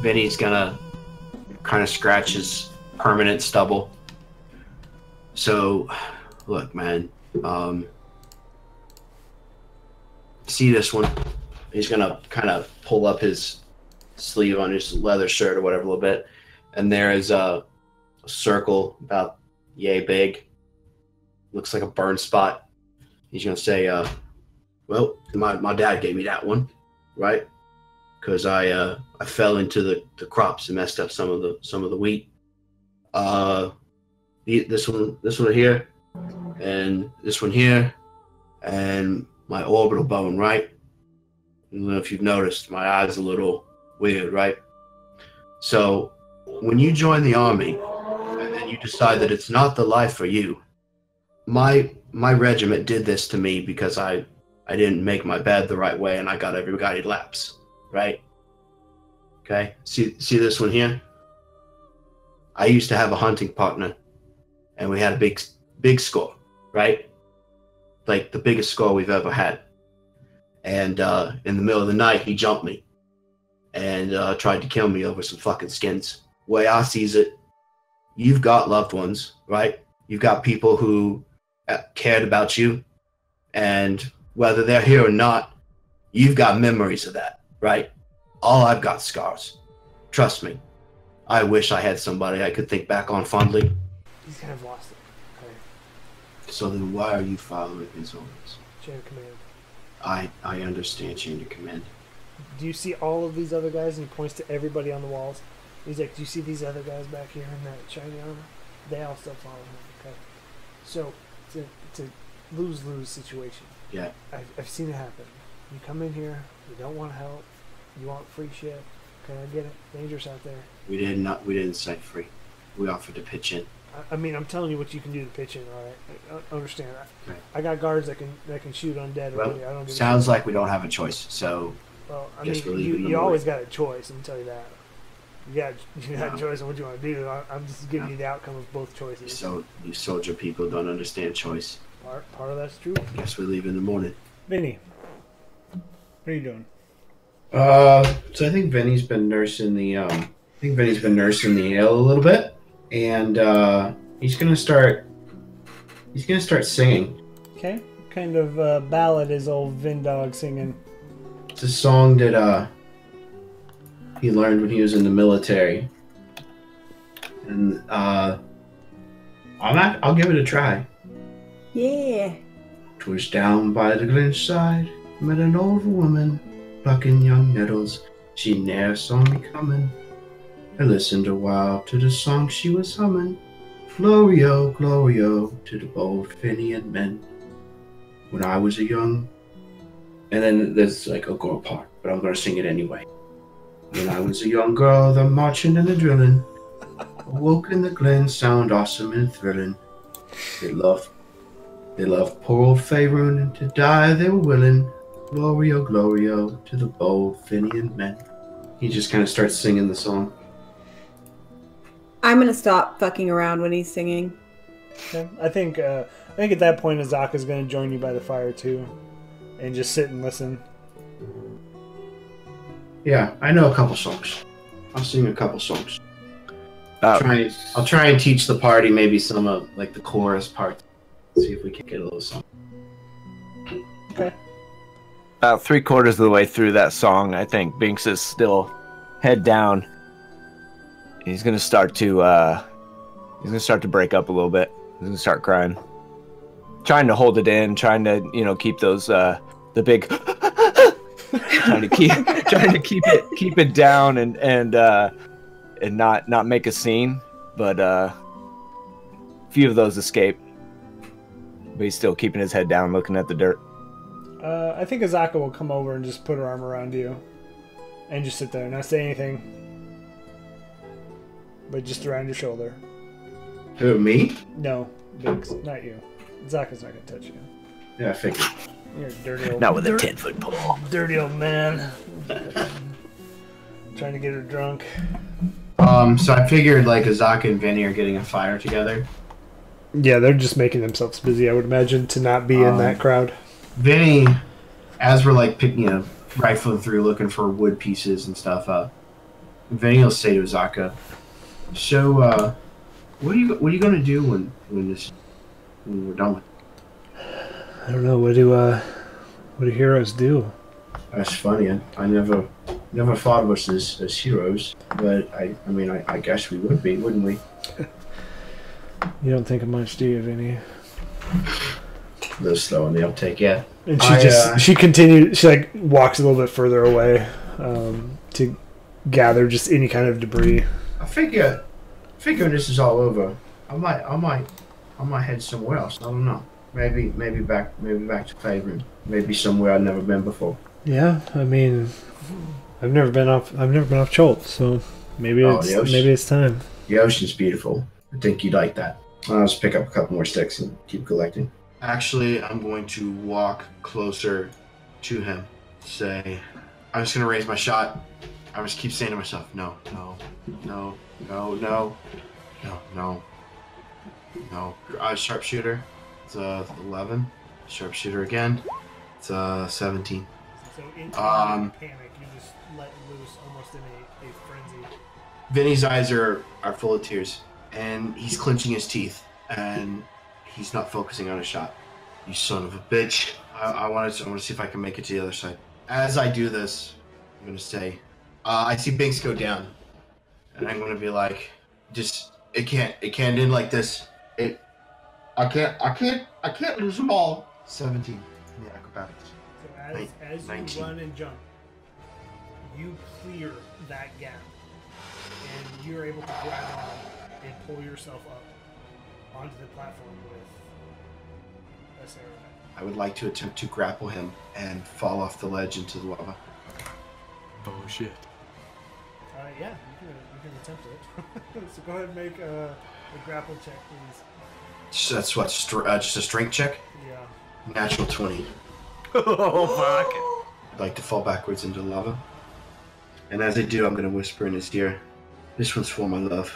Vinny's gonna kind of scratch his permanent stubble. So, look, man. Um, see this one? He's gonna kind of pull up his sleeve on his leather shirt or whatever a little bit, and there is a, circle about yay big. Looks like a burn spot. He's gonna say, uh, "Well, my, my dad gave me that one, right? Because I uh, I fell into the, the crops and messed up some of the some of the wheat. Uh, this one this one here, and this one here, and my orbital bone, right? I don't know if you've noticed, my eyes a little weird, right? So when you join the army and then you decide that it's not the life for you, my my regiment did this to me because I I didn't make my bed the right way and I got everybody laps, right? Okay. See see this one here? I used to have a hunting partner and we had a big big score, right? Like the biggest score we've ever had. And uh, in the middle of the night, he jumped me and uh, tried to kill me over some fucking skins. Way I sees it, you've got loved ones, right? You've got people who uh, cared about you, and whether they're here or not, you've got memories of that, right? All I've got scars. Trust me. I wish I had somebody I could think back on fondly. He's kind of lost it. Okay. So then, why are you following his orders? Chain of command. I I understand chain of command. Do you see all of these other guys? And he points to everybody on the walls. He's like, "Do you see these other guys back here in that shiny armor? They all still follow him." Okay. So to a lose lose situation. Yeah. I've, I've seen it happen. You come in here, you don't want help, you want free shit. Okay, I get it. Dangerous out there. We did not. We didn't say free. We offered to pitch in. I, I mean, I'm telling you what you can do to pitch in. All right, I, I understand that. Right. I got guards that can that can shoot undead. Well, already. I don't. Sounds like we don't have a choice. So Well, I mean, we're you, you always got a choice. I can tell you that. You got you got No. a choice on what you want to do. I, I'm just giving No. you the outcome of both choices. so you soldier people don't understand choice. Part part of that's true. Guess we leave in the morning. Vinny, what are you doing? Uh, so I think Vinny's been nursing the um. I think Vinny's been nursing the ale a little bit, and uh, he's gonna start. He's gonna start singing. Okay. What kind of uh, ballad is old Vin Dog singing? It's a song that uh he learned when he was in the military, and uh, I'm not, I'll give it a try. Yeah. Twas down by the glen's side, met an old woman, plucking young nettles. She ne'er saw me coming. I listened a while to the song she was humming. Glorio, Glorio, to the bold Fenian men. When I was a young. And then there's like a girl part, but I'm gonna sing it anyway. When I was a young girl, the marching and the drilling. Awoke in the glen, sound awesome and thrilling. They loved they loved poor old Faerun, and to die they were willing. Glorio, Glorio, to the bold Fenian men. He just kind of starts singing the song. I'm gonna stop fucking around when he's singing. Okay. I think uh, I think at that point Azaka's going to join you by the fire too, and just sit and listen. Yeah, I know a couple songs. I'll sing a couple songs. Uh, try, I'll try and teach the party maybe some of like the chorus part. See if we can get a little song. about three quarters of the way through that song, I think Binks is still head down. He's gonna start to uh he's gonna start to break up a little bit. He's gonna start crying. Trying to hold it in, trying to, you know, keep those uh the big trying to keep trying to keep it keep it down and and uh and not not make a scene. But uh a few of those escape. But he's still keeping his head down looking at the dirt. Uh, I think Azaka will come over and just put her arm around you, and just sit there, and not say anything, but just around your shoulder. Who, me? No, Binks, not you. Azaka's not gonna touch you. Yeah, I figured. You're a dirty old. Not with a dirt- ten foot pole. Dirty old man. trying to get her drunk. Um, so I figured like Azaka and Vinny are getting a fire together. Yeah, they're just making themselves busy. I would imagine to not be in Um, that crowd. Vinny, as we're like picking, you know, rifling through looking for wood pieces and stuff, uh, Vinny will say to Azaka, "So, uh, what are you what are you gonna do when when this when we're done with?" I don't know what do uh, what do heroes do? That's funny. I, I never never thought of us as, as heroes, but I I mean I, I guess we would be, wouldn't we? You don't think of much, do you, Vinny? A little slow on the uptake, yeah. And she I, just uh, she continued. She like walks a little bit further away um, to gather just any kind of debris. I figure, figure when this is all over, I might, I might, I might head somewhere else. I don't know. Maybe, maybe back, maybe back to Favorite. Maybe somewhere I've never been before. Yeah, I mean, I've never been off. I've never been off Cholt, so maybe Oh, it's ocean. maybe it's time. The ocean's beautiful. I think you'd like that. I'll just pick up a couple more sticks and keep collecting. Actually, I'm going to walk closer to him. Say, I'm just gonna raise my shot. I just keep saying to myself, no, no, no, no, no, no, no, no. Uh, sharpshooter. It's uh, 11. Sharpshooter again. It's uh, 17. So in Um, panic, you just let loose almost in a, a frenzy. Vinny's eyes are, are full of tears, and he's clenching his teeth, and he's not focusing on a shot. You son of a bitch! I, I want to I want to see if I can make it to the other side. As I do this, I'm gonna say, uh, I see Binks go down, and I'm gonna be like, just it can't it can't end like this. It I can't I can't I can't lose them all. Seventeen. Yeah, acrobatics. So as, Nin- as you 19. run and jump, you clear that gap, and you're able to grab on and pull yourself up onto the platform with a Sarah. I would like to attempt to grapple him and fall off the ledge into the lava. Oh shit. Uh, yeah, you can, you can attempt it. so go ahead and make a, a grapple check, please. So that's what str- uh, just a strength check. Yeah. Natural 20. oh fuck! I'd like to fall backwards into lava. And as I do, I'm going to whisper in his ear, This one's for my love.